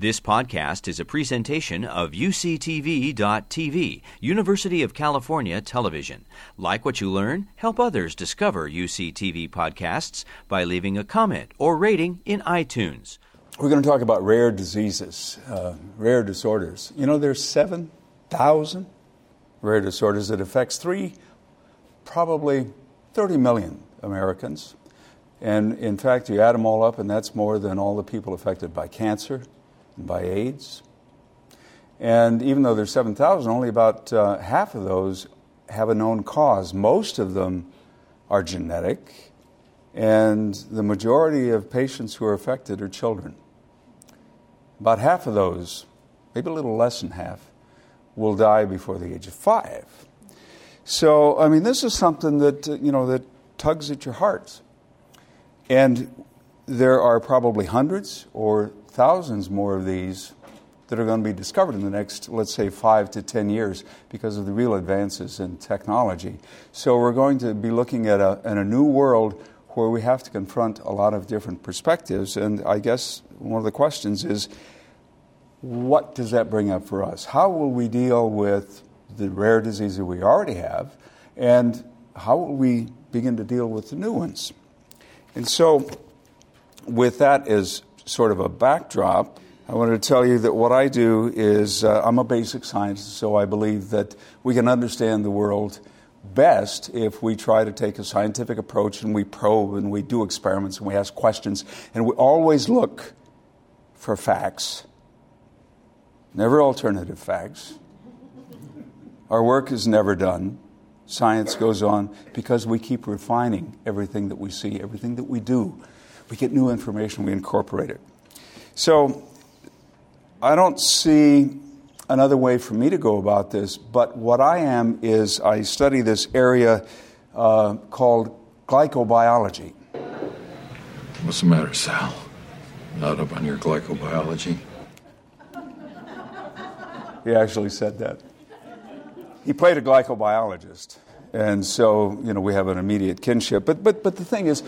This podcast is a presentation of UCTV.tv, University of California Television. Like what you learn? Help others discover UCTV podcasts by leaving a comment or rating in iTunes. We're going to talk about rare diseases, uh, rare disorders. You know, there's 7,000 rare disorders that affects three, probably 30 million Americans. And in fact, you add them all up, and that's more than all the people affected by cancer, by AIDS. And even though there's 7,000, only about uh, half of those have a known cause. Most of them are genetic, and the majority of patients who are affected are children. About half of those, maybe a little less than half, will die before the age of five. So, I mean, this is something that, uh, you know, that tugs at your heart. And there are probably hundreds or thousands more of these that are going to be discovered in the next, let's say, five to ten years because of the real advances in technology. So we're going to be looking at a, a new world where we have to confront a lot of different perspectives. And I guess one of the questions is what does that bring up for us? How will we deal with the rare diseases that we already have? And how will we begin to deal with the new ones? And so, with that as sort of a backdrop, I wanted to tell you that what I do is uh, I'm a basic scientist, so I believe that we can understand the world best if we try to take a scientific approach and we probe and we do experiments and we ask questions and we always look for facts, never alternative facts. Our work is never done. Science goes on because we keep refining everything that we see, everything that we do. We get new information, we incorporate it. So I don't see another way for me to go about this, but what I am is I study this area uh, called glycobiology. What's the matter, Sal? Not up on your glycobiology? He actually said that. He played a glycobiologist, and so you know we have an immediate kinship. But but but the thing is,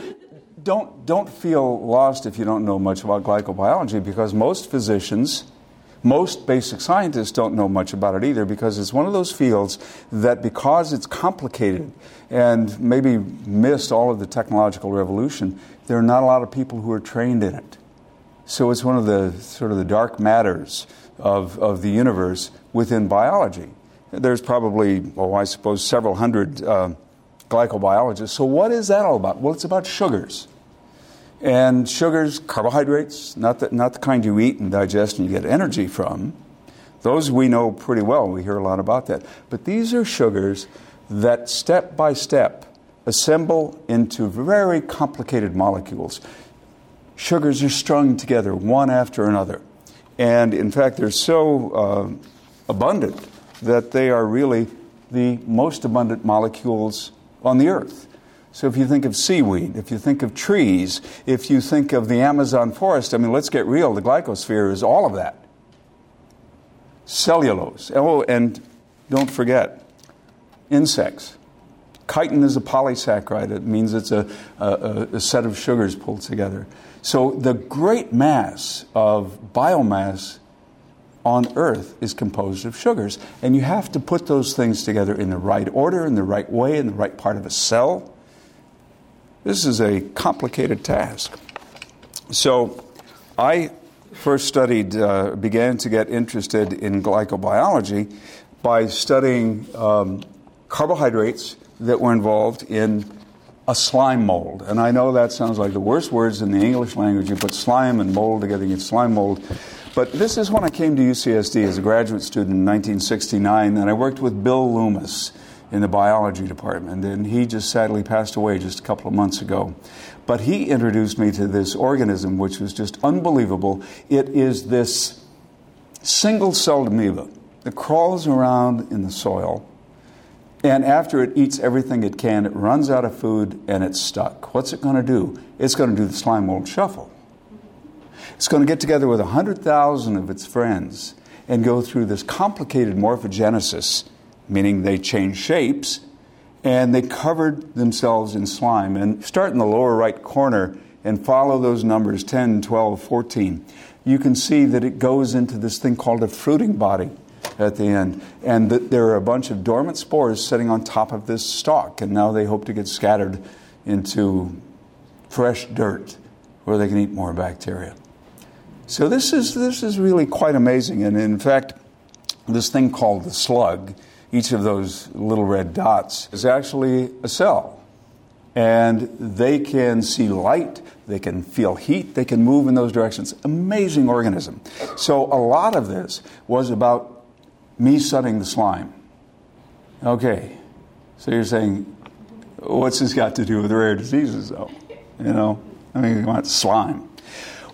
don't, don't feel lost if you don't know much about glycobiology because most physicians, most basic scientists don't know much about it either because it's one of those fields that, because it's complicated and maybe missed all of the technological revolution, there are not a lot of people who are trained in it. So it's one of the sort of the dark matters of, of the universe within biology. There's probably, oh, I suppose, several hundred. Uh, glycobiologist. So, what is that all about? Well, it's about sugars. And sugars, carbohydrates, not the, not the kind you eat and digest and you get energy from. Those we know pretty well. We hear a lot about that. But these are sugars that step by step assemble into very complicated molecules. Sugars are strung together one after another. And in fact, they're so uh, abundant that they are really the most abundant molecules on the earth. So if you think of seaweed, if you think of trees, if you think of the Amazon forest, I mean, let's get real. The glycosphere is all of that. Cellulose. Oh, and don't forget, insects. Chitin is a polysaccharide. It means it's a, a, a set of sugars pulled together. So the great mass of biomass on earth is composed of sugars. And you have to put those things together in the right order, in the right way, in the right part of a cell. This is a complicated task. So I first studied, uh, began to get interested in glycobiology by studying um, carbohydrates that were involved in a slime mold. And I know that sounds like the worst words in the English language. You put slime and mold together, you get slime mold. But this is when I came to UCSD as a graduate student in 1969, and I worked with Bill Loomis in the biology department, and he just sadly passed away just a couple of months ago. But he introduced me to this organism, which was just unbelievable. It is this single celled amoeba that crawls around in the soil, and after it eats everything it can, it runs out of food and it's stuck. What's it going to do? It's going to do the slime mold shuffle. It's going to get together with 100,000 of its friends and go through this complicated morphogenesis, meaning they change shapes, and they covered themselves in slime. And start in the lower right corner and follow those numbers 10, 12, 14. you can see that it goes into this thing called a fruiting body at the end. And that there are a bunch of dormant spores sitting on top of this stalk, and now they hope to get scattered into fresh dirt where they can eat more bacteria. So this is, this is really quite amazing. And in fact, this thing called the slug, each of those little red dots, is actually a cell. And they can see light, they can feel heat, they can move in those directions. Amazing organism. So a lot of this was about me studying the slime. Okay, so you're saying, what's this got to do with rare diseases, though? You know, I mean, you want slime.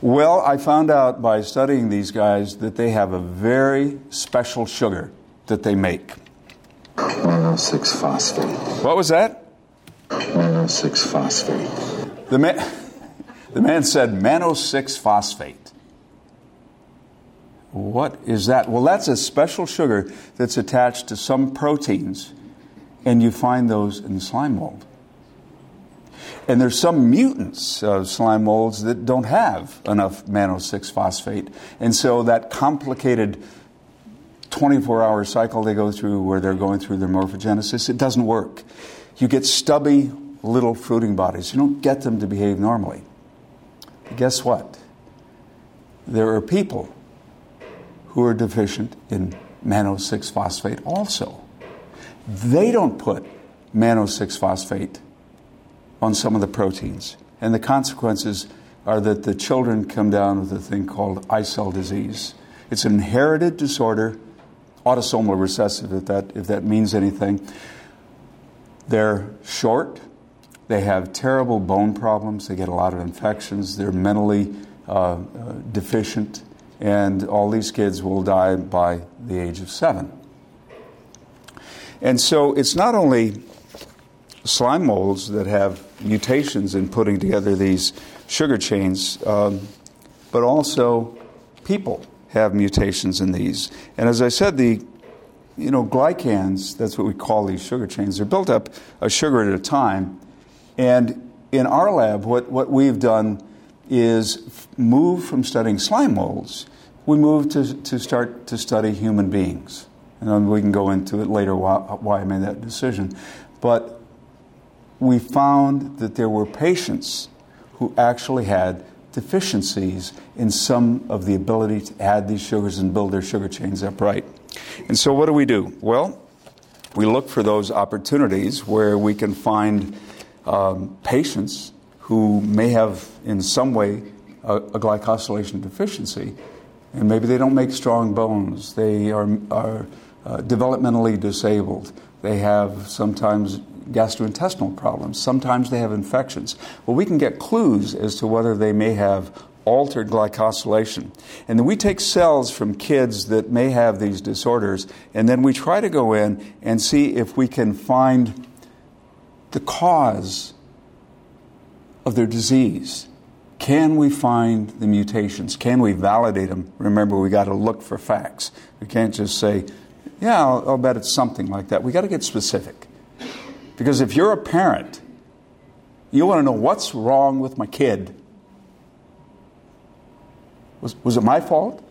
Well, I found out by studying these guys that they have a very special sugar that they make. Mannose oh phosphate. What was that? Mannose oh phosphate. The man, the man said mannose 6 phosphate. What is that? Well, that's a special sugar that's attached to some proteins, and you find those in slime mold. And there's some mutants of slime molds that don't have enough mannose 6 phosphate. And so that complicated 24 hour cycle they go through where they're going through their morphogenesis, it doesn't work. You get stubby little fruiting bodies. You don't get them to behave normally. But guess what? There are people who are deficient in mannose 6 phosphate also. They don't put mannose 6 phosphate on some of the proteins. And the consequences are that the children come down with a thing called cell disease. It's an inherited disorder, autosomal recessive, if that, if that means anything. They're short, they have terrible bone problems, they get a lot of infections, they're mentally uh, uh, deficient, and all these kids will die by the age of seven. And so it's not only slime molds that have mutations in putting together these sugar chains, um, but also people have mutations in these. And as I said, the you know glycans, that's what we call these sugar chains, they're built up a sugar at a time. And in our lab, what, what we've done is move from studying slime molds, we moved to, to start to study human beings. And we can go into it later why, why I made that decision. But we found that there were patients who actually had deficiencies in some of the ability to add these sugars and build their sugar chains upright. And so, what do we do? Well, we look for those opportunities where we can find um, patients who may have, in some way, a, a glycosylation deficiency, and maybe they don't make strong bones. They are, are uh, developmentally disabled. They have sometimes gastrointestinal problems. Sometimes they have infections. Well, we can get clues as to whether they may have altered glycosylation. And then we take cells from kids that may have these disorders, and then we try to go in and see if we can find the cause of their disease. Can we find the mutations? Can we validate them? Remember, we got to look for facts. We can't just say, yeah, I'll, I'll bet it's something like that. We got to get specific. Because if you're a parent, you want to know what's wrong with my kid. Was, was it my fault?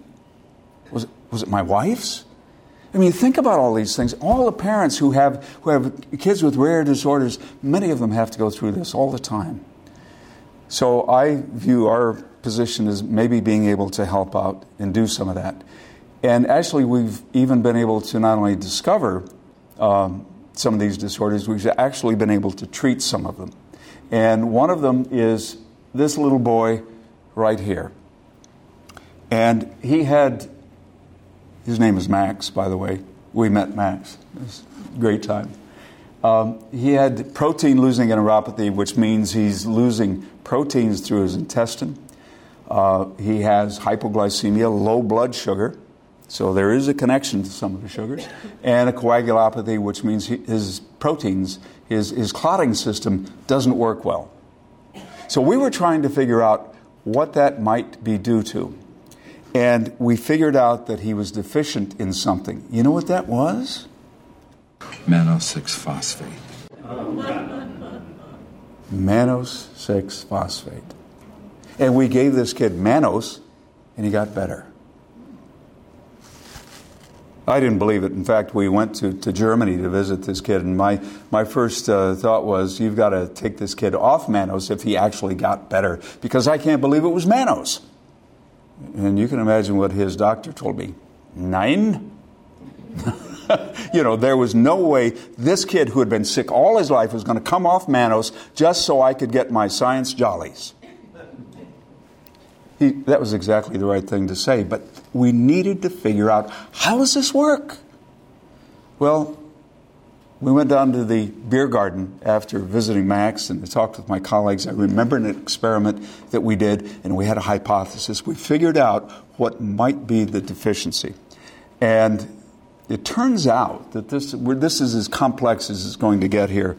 Was was it my wife's? I mean, think about all these things. All the parents who have, who have kids with rare disorders, many of them have to go through this all the time. So I view our position as maybe being able to help out and do some of that. And actually, we've even been able to not only discover um, some of these disorders, we've actually been able to treat some of them. And one of them is this little boy right here. And he had, his name is Max, by the way. We met Max. It was a great time. Um, he had protein losing enteropathy, which means he's losing proteins through his intestine. Uh, he has hypoglycemia, low blood sugar. So there is a connection to some of the sugars, and a coagulopathy, which means his proteins, his, his clotting system doesn't work well. So we were trying to figure out what that might be due to. And we figured out that he was deficient in something. You know what that was? Mannose 6 phosphate. Mannose 6 phosphate. And we gave this kid mannose and he got better. I didn't believe it. In fact, we went to, to Germany to visit this kid, and my, my first uh, thought was, you've got to take this kid off mannose if he actually got better, because I can't believe it was mannose. And you can imagine what his doctor told me nine? you know, there was no way this kid who had been sick all his life was going to come off mannose just so I could get my science jollies. He, that was exactly the right thing to say, but we needed to figure out how does this work? Well, we went down to the beer garden after visiting Max and I talked with my colleagues. I remember an experiment that we did, and we had a hypothesis. We figured out what might be the deficiency. And it turns out that this, this is as complex as it's going to get here.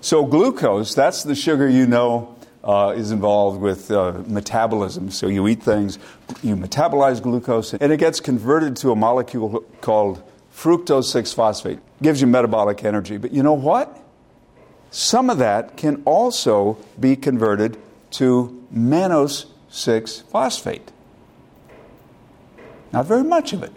So, glucose, that's the sugar you know uh, is involved with uh, metabolism. So, you eat things, you metabolize glucose, and it gets converted to a molecule called fructose 6 phosphate. Gives you metabolic energy. But you know what? Some of that can also be converted to mannose 6 phosphate. Not very much of it,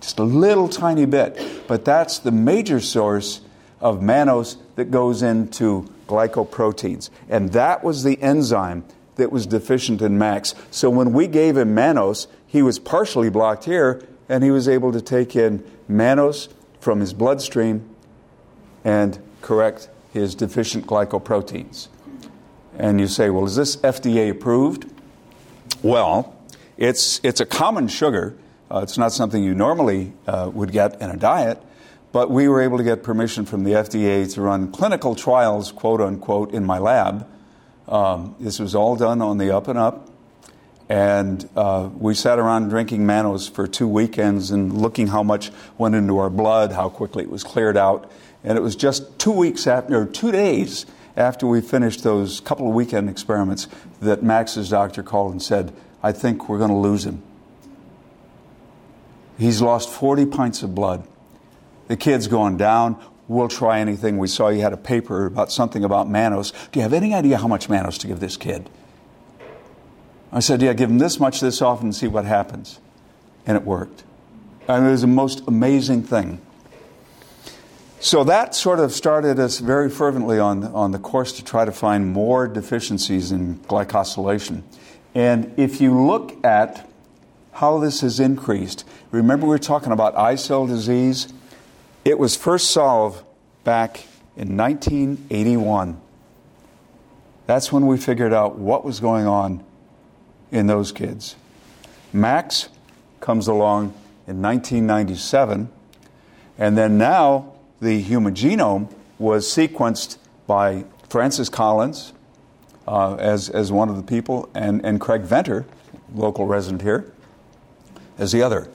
just a little tiny bit. But that's the major source of mannose that goes into glycoproteins. And that was the enzyme that was deficient in Max. So when we gave him mannose, he was partially blocked here, and he was able to take in mannose from his bloodstream and correct his deficient glycoproteins. And you say, well, is this FDA approved? Well, it's, it's a common sugar. Uh, it's not something you normally uh, would get in a diet, but we were able to get permission from the FDA to run clinical trials, quote unquote, in my lab. Um, this was all done on the up and up. And uh, we sat around drinking mannose for two weekends and looking how much went into our blood, how quickly it was cleared out. And it was just two weeks after, or two days after we finished those couple of weekend experiments that Max's doctor called and said, I think we're going to lose him. He's lost 40 pints of blood. The kid's going down. We'll try anything. We saw you had a paper about something about mannose. Do you have any idea how much mannose to give this kid? I said, Yeah, give him this much this often and see what happens. And it worked. And it was the most amazing thing. So that sort of started us very fervently on, on the course to try to find more deficiencies in glycosylation. And if you look at how this has increased, remember we were talking about I-cell disease? It was first solved back in 1981. That's when we figured out what was going on in those kids. Max comes along in 1997, and then now the human genome was sequenced by Francis Collins uh, as, as one of the people, and, and Craig Venter, local resident here, as the other.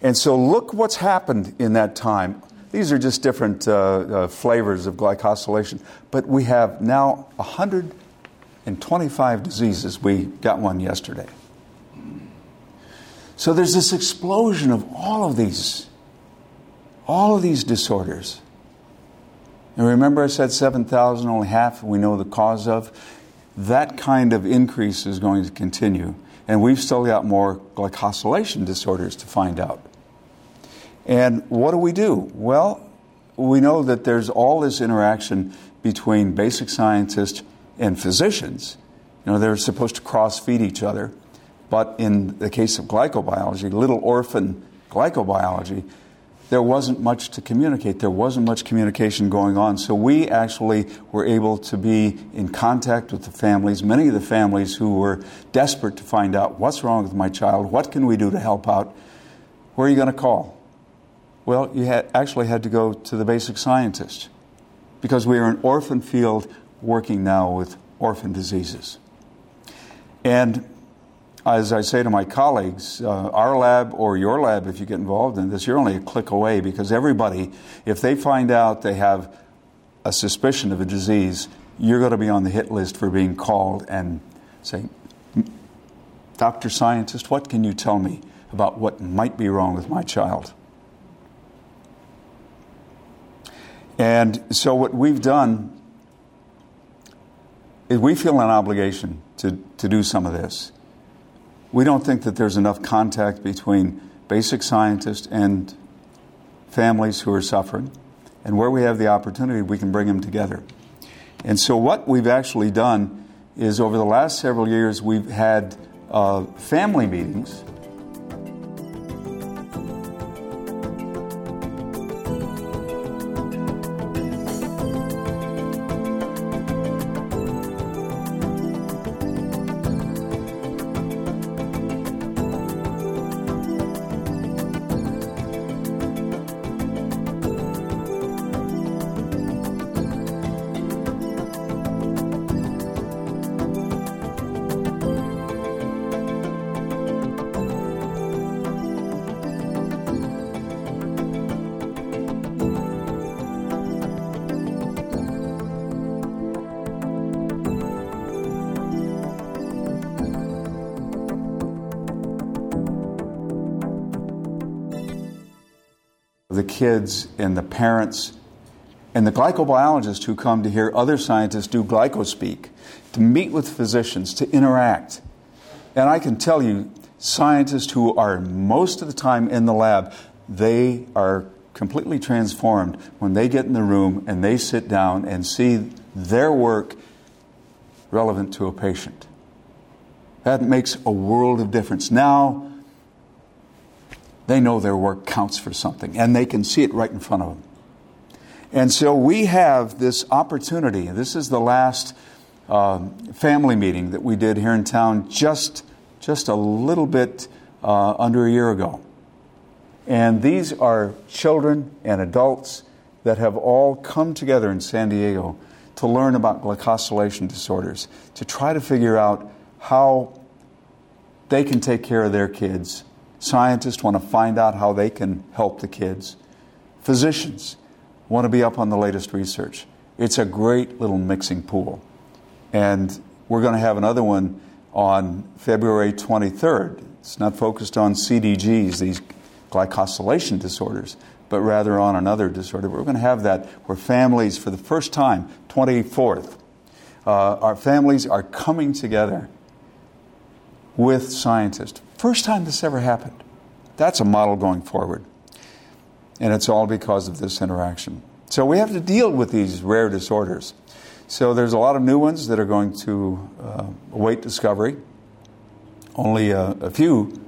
And so look what's happened in that time. These are just different uh, uh, flavors of glycosylation, but we have now 125 diseases. We got one yesterday. So there's this explosion of all of these, all of these disorders. And remember, I said 7,000, only half we know the cause of? That kind of increase is going to continue. And we've still got more glycosylation disorders to find out. And what do we do? Well, we know that there's all this interaction between basic scientists and physicians. You know, they're supposed to cross feed each other. But in the case of glycobiology, little orphan glycobiology, there wasn't much to communicate. There wasn't much communication going on. So we actually were able to be in contact with the families, many of the families who were desperate to find out what's wrong with my child, what can we do to help out. Where are you going to call? Well, you had, actually had to go to the basic scientist because we are an orphan field working now with orphan diseases. And as I say to my colleagues, uh, our lab or your lab, if you get involved in this, you're only a click away because everybody, if they find out they have a suspicion of a disease, you're going to be on the hit list for being called and saying, Dr. Scientist, what can you tell me about what might be wrong with my child? And so, what we've done is we feel an obligation to, to do some of this. we don't think that there's enough contact between basic scientists and families who are suffering. And where we have the opportunity, we can bring them together. And so, what we've actually done is over the last several years, we've had uh, family meetings kids and the parents and the glycobiologists who come to hear other scientists do glycospeak, to meet with physicians, to interact. And I can tell you, scientists who are most of the time in the lab, they are completely transformed when they get in the room and they sit down and see their work relevant to a patient. That makes a world of difference. Now, they know their work counts for something and they can see it right in front of them. And so we have this opportunity. This is the last uh, family meeting that we did here in town just, just a little bit uh, under a year ago. And these are children and adults that have all come together in San Diego to learn about glycosylation disorders, to try to figure out how they can take care of their kids Scientists want to find out how they can help the kids. Physicians want to be up on the latest research. It's a great little mixing pool. And we're going to have another one on February 23rd. It's not focused on CDGs, these glycosylation disorders, but rather on another disorder. We're going to have that where families, for the first time, 24th, uh, our families are coming together with scientists. First time this ever happened. That's a model going forward. And it's all because of this interaction. So we have to deal with these rare disorders. So there's a lot of new ones that are going to uh, await discovery. Only a, a few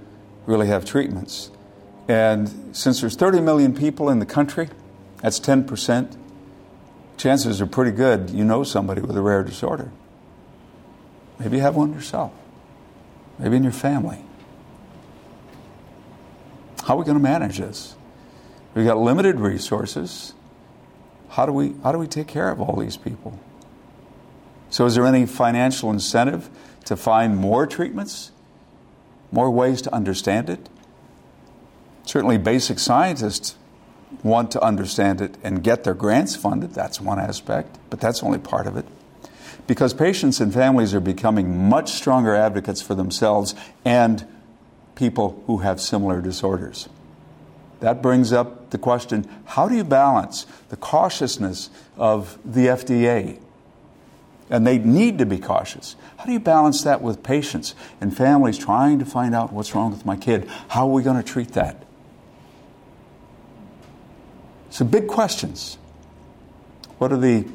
really have treatments. And since there's 30 million people in the country, that's 10%, chances are pretty good you know somebody with a rare disorder. Maybe you have one yourself, maybe in your family. How are we going to manage this? We've got limited resources. How do we, how do we take care of all these people? So, is there any financial incentive to find more treatments, more ways to understand it? Certainly, basic scientists want to understand it and get their grants funded. That's one aspect, but that's only part of it. Because patients and families are becoming much stronger advocates for themselves and people who have similar disorders. That brings up the question how do you balance the cautiousness of the FDA? And they need to be cautious. How do you balance that with patients and families trying to find out what's wrong with my kid? How are we going to treat that? So, big questions. What are the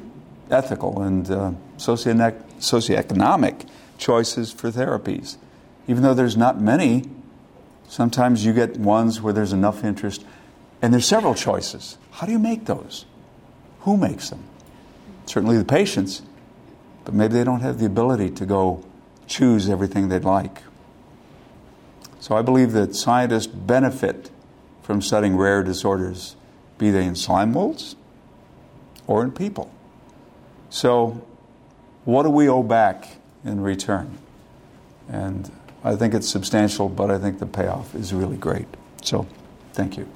ethical and uh, socioeconomic choices for therapies? Even though there's not many Sometimes you get ones where there's enough interest, and there's several choices. How do you make those? Who makes them? Certainly the patients, but maybe they don't have the ability to go choose everything they'd like. So I believe that scientists benefit from studying rare disorders, be they in slime molds or in people. So, what do we owe back in return? And I think it's substantial, but I think the payoff is really great. So, thank you.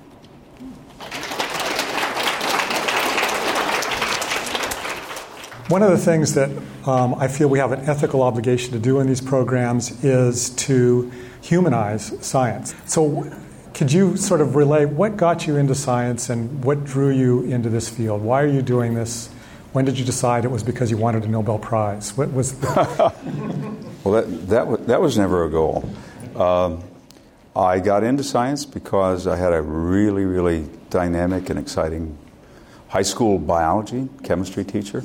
One of the things that um, I feel we have an ethical obligation to do in these programs is to humanize science. So, could you sort of relay what got you into science and what drew you into this field? Why are you doing this? When did you decide it was because you wanted a Nobel Prize? What was the... Well, that, that, was, that was never a goal. Um, I got into science because I had a really, really dynamic and exciting high school biology, chemistry teacher.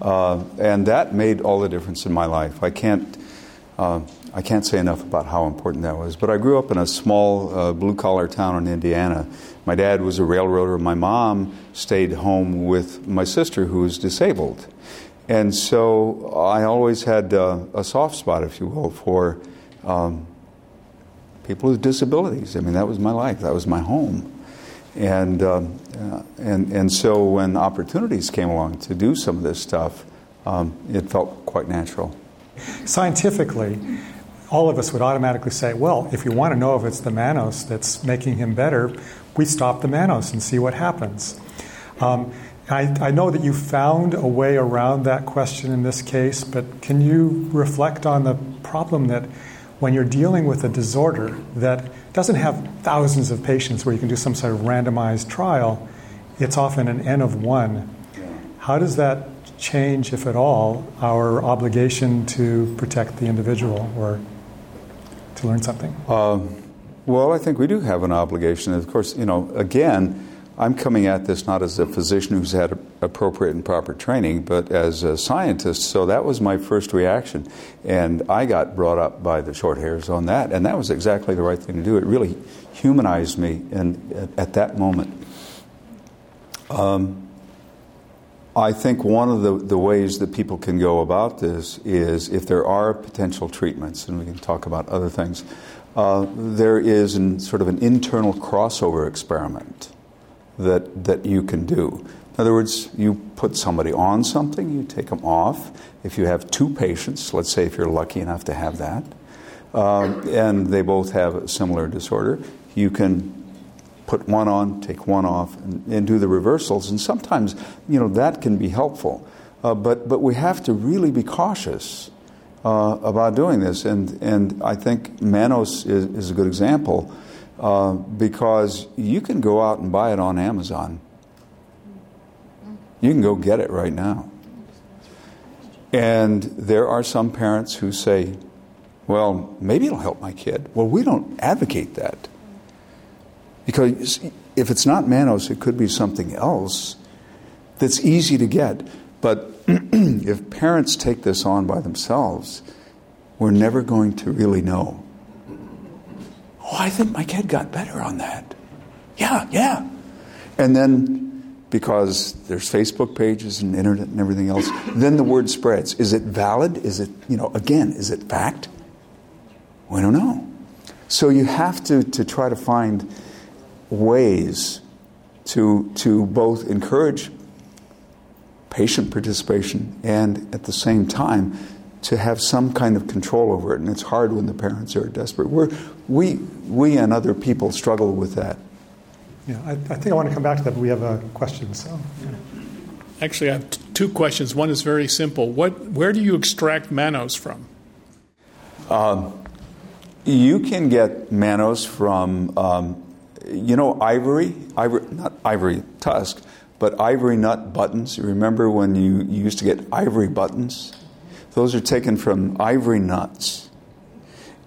Uh, and that made all the difference in my life. I can't, uh, I can't say enough about how important that was. But I grew up in a small uh, blue collar town in Indiana. My dad was a railroader. My mom stayed home with my sister, who was disabled. And so I always had uh, a soft spot, if you will, for um, people with disabilities. I mean, that was my life, that was my home. And, um, uh, and, and so when opportunities came along to do some of this stuff, um, it felt quite natural. Scientifically, all of us would automatically say, well, if you want to know if it's the mannose that's making him better, we stop the mannose and see what happens. Um, I, I, know that you found a way around that question in this case, but can you reflect on the problem that when you're dealing with a disorder that doesn't have thousands of patients where you can do some sort of randomized trial, it's often an N of one. How does that change, if at all, our obligation to protect the individual or to learn something? Um, well, I think we do have an obligation. Of course, you know, again, I'm coming at this not as a physician who's had appropriate and proper training, but as a scientist. So that was my first reaction. And I got brought up by the short hairs on that. And that was exactly the right thing to do. It really humanized me in, at, that moment. Um, I think one of the, the ways that people can go about this is if there are potential treatments, and we can talk about other things, uh, there is an, sort of an internal crossover experiment that, that you can do. In other words, you put somebody on something, you take them off. If you have two patients, let's say if you're lucky enough to have that, um, and they both have a similar disorder, you can put one on, take one off, and, and do the reversals. And sometimes, you know, that can be helpful. Uh, but, but we have to really be cautious uh, about doing this. And, and I think mannose is, is a good example uh, because you can go out and buy it on Amazon. You can go get it right now. And there are some parents who say, well, maybe it'll help my kid. Well, we don't advocate that. Because if it's not Mannose, it could be something else that's easy to get. But if parents take this on by themselves, we're never going to really know. Oh, I think my kid got better on that. Yeah, yeah. And then, because there's Facebook pages and internet and everything else, then the word spreads. Is it valid? Is it, you know, again, is it fact? We don't know. So you have to, to try to find ways to, to both encourage patient participation and at the same time to have some kind of control over it. And it's hard when the parents are desperate. We're, we, we and other people struggle with that. Yeah, I, I think I want to come back to that, but we have a question. So, yeah. Actually, I have t- two questions. One is very simple. What, where do you extract mannose from? Um, you can get mannose from, um, you know, ivory, ivory, not ivory tusk, but ivory nut buttons. You remember when you, you used to get ivory buttons? Those are taken from ivory nuts.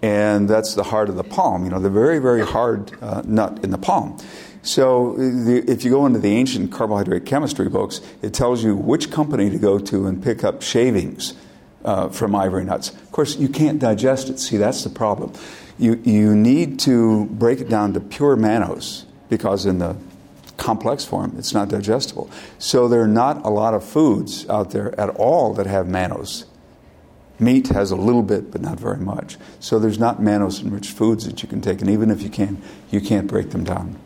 And that's the heart of the palm, you know, the very, very hard uh, nut in the palm. So the, if you go into the ancient carbohydrate chemistry books, it tells you which company to go to and pick up shavings uh, from ivory nuts. Of course, you can't digest it. See, that's the problem. You, you need to break it down to pure mannose because in the complex form, it's not digestible. So there are not a lot of foods out there at all that have mannose Meat has a little bit, but not very much. So there's not mannose enriched foods that you can take, and even if you can, you can't break them down.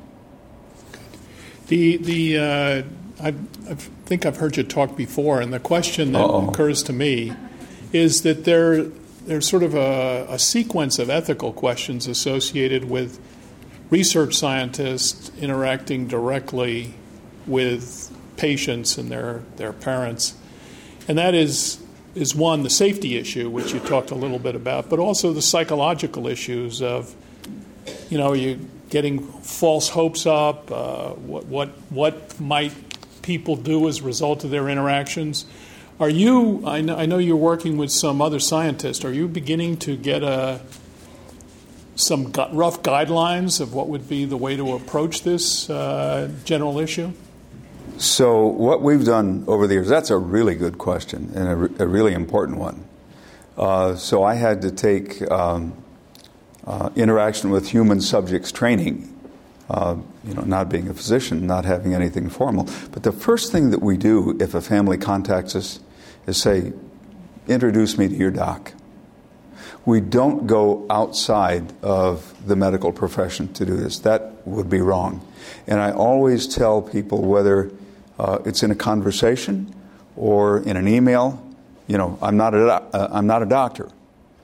The the uh, I, think I've heard you talk before, and the question that Uh-oh. occurs to me is that there there's sort of a, a sequence of ethical questions associated with research scientists interacting directly with patients and their their parents, and that is is one, the safety issue, which you talked a little bit about, but also the psychological issues of, you know, you getting false hopes up, uh, what, what, what might people do as a result of their interactions. Are you, I know, I know you're working with some other scientists, are you beginning to get a, some gu- rough guidelines of what would be the way to approach this uh, general issue? So, what we've done over the years, that's a really good question and a, a really important one. Uh, so, I had to take um, uh, interaction with human subjects training, uh, you know, not being a physician, not having anything formal. But the first thing that we do if a family contacts us is say, introduce me to your doc. We don't go outside of the medical profession to do this. That would be wrong. And I always tell people whether uh, it's in a conversation or in an email, you know, I'm not a, uh, I'm not a doctor.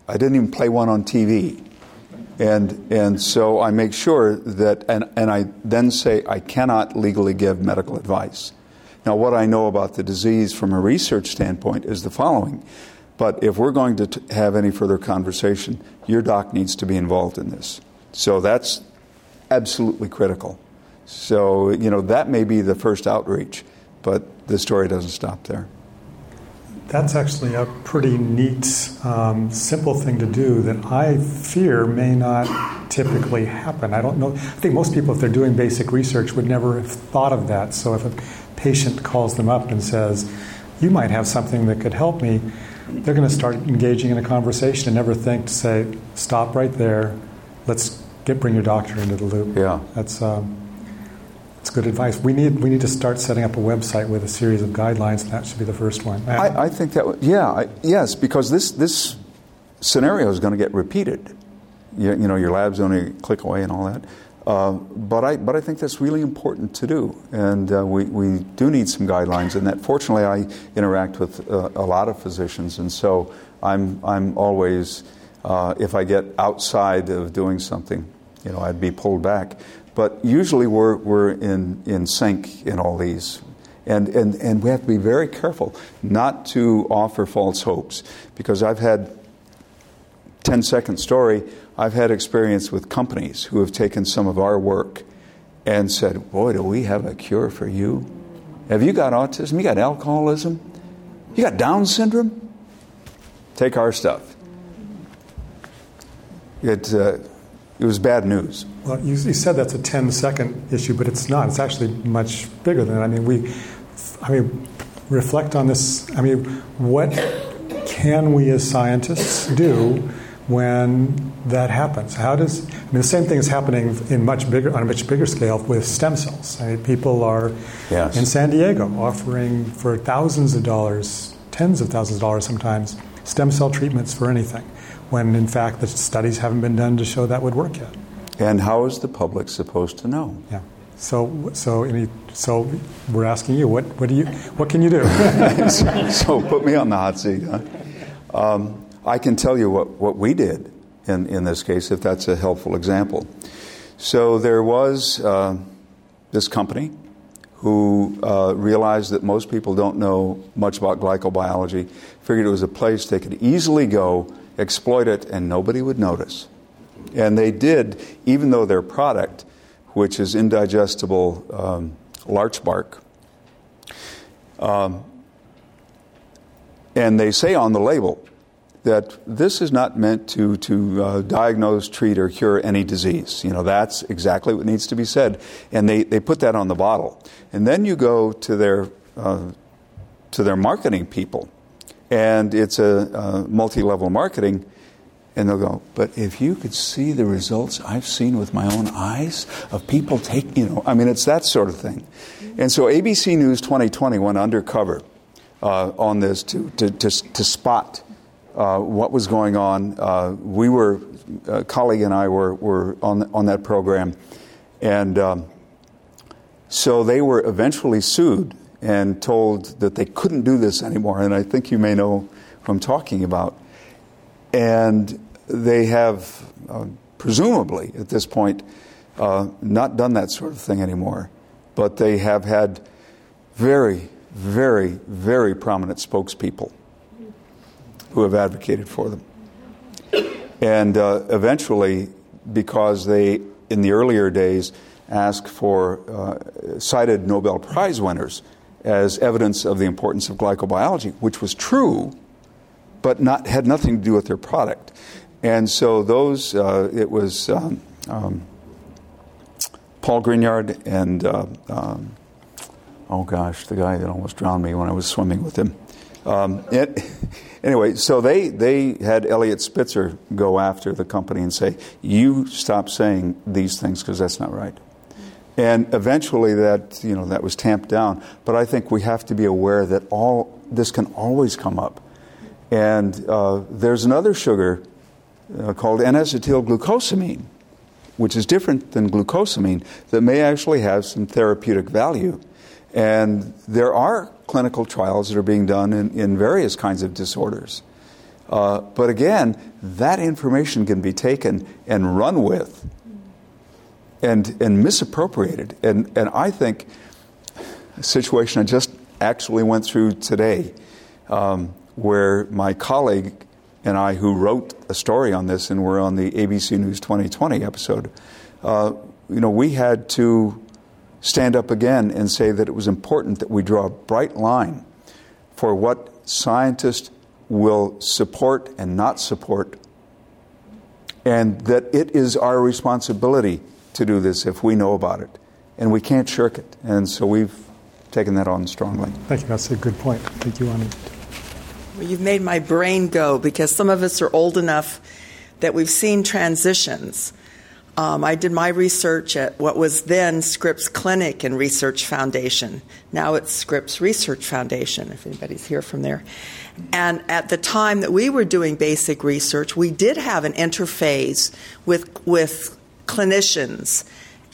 I didn't even play one on TV. And, and so I make sure that, and, and I then say, I cannot legally give medical advice. Now, what I know about the disease from a research standpoint is the following. But if we're going to t- have any further conversation, your doc needs to be involved in this. So that's absolutely critical. So, you know, that may be the first outreach, but the story doesn't stop there. That's actually a pretty neat, um, simple thing to do that I fear may not typically happen. I don't know. I think most people, if they're doing basic research, would never have thought of that. So if a patient calls them up and says, You might have something that could help me, they're going to start engaging in a conversation and never think to say, Stop right there. Let's get bring your doctor into the loop. Yeah. That's. Um, that's good advice. We need we need to start setting up a website with a series of guidelines, and that should be the first one. I, I think that yeah, I, yes, because this this scenario is going to get repeated. You, you, know, your lab's only click away and all that. Uh, but I but I think that's really important to do, and uh, we we do need some guidelines. And that fortunately, I interact with uh, a lot of physicians, and so I'm I'm always uh, if I get outside of doing something, you know, I'd be pulled back. But usually we're, we're in, in sync in all these. And, and, and we have to be very careful not to offer false hopes because I've had 10 second story, I've had experience with companies who have taken some of our work and said, Boy, do we have a cure for you? Have you got autism? You got alcoholism? You got Down syndrome? Take our stuff. It, uh, it was bad news. Well, you, you, said that's a 10 second issue, but it's not. It's actually much bigger than that. I mean, we, I mean, reflect on this. I mean, what can we as scientists do when that happens? How does, I mean, the same thing is happening in much bigger, on a much bigger scale with stem cells. I mean, people are yes. in San Diego offering for thousands of dollars, tens of thousands of dollars sometimes, stem cell treatments for anything when in fact the studies haven't been done to show that would work yet. And how is the public supposed to know? Yeah. So, so, any, so we're asking you, what, what do you, what can you do? so, so, put me on the hot seat. Huh? Um, I can tell you what, what we did in, in this case, if that's a helpful example. So there was uh, this company who uh, realized that most people don't know much about glycobiology, figured it was a place they could easily go exploit it, and nobody would notice. And they did, even though their product, which is indigestible um, larch bark, um, and they say on the label that this is not meant to, to uh, diagnose, treat, or cure any disease. You know, that's exactly what needs to be said. And they, they put that on the bottle. And then you go to their, uh, to their marketing people, and it's a, a multi level marketing. And they'll go, but if you could see the results I've seen with my own eyes of people taking, you know, I mean, it's that sort of thing. And so ABC News 2020 went undercover uh, on this to, to, to, to spot uh, what was going on. Uh, we were, a colleague and I were, were on, on that program. And um, so they were eventually sued and told that they couldn't do this anymore. And I think you may know who I'm talking about. And they have, uh, presumably at this point, uh, not done that sort of thing anymore. But they have had very, very, very prominent spokespeople who have advocated for them. And uh, eventually, because they, in the earlier days, asked for, uh, cited Nobel Prize winners as evidence of the importance of glycobiology, which was true, but not, had nothing to do with their product. And so those, uh, it was um, um, Paul Grignard and, uh, um, oh gosh, the guy that almost drowned me when I was swimming with him. Um, it, anyway, so they, they had Eliot Spitzer go after the company and say, you stop saying these things because that's not right. And eventually that, you know, that was tamped down. But I think we have to be aware that all this can always come up. And uh, there's another sugar uh, called N-acetylglucosamine, which is different than glucosamine, that may actually have some therapeutic value. And there are clinical trials that are being done in, in various kinds of disorders. Uh, but again, that information can be taken and run with and, and misappropriated. And, and I think a situation I just actually went through today um, where my colleague and I, who wrote a story on this and were on the ABC News 2020 episode, uh, you know, we had to stand up again and say that it was important that we draw a bright line for what scientists will support and not support, and that it is our responsibility to do this if we know about it. And we can't shirk it. And so we've taken that on strongly. Thank you. That's a good point. Thank you, Ani. Well, you've made my brain go because some of us are old enough that we've seen transitions. Um, I did my research at what was then Scripps Clinic and Research Foundation. Now it's Scripps Research Foundation, if anybody's here from there. And at the time that we were doing basic research, we did have an interface with, with clinicians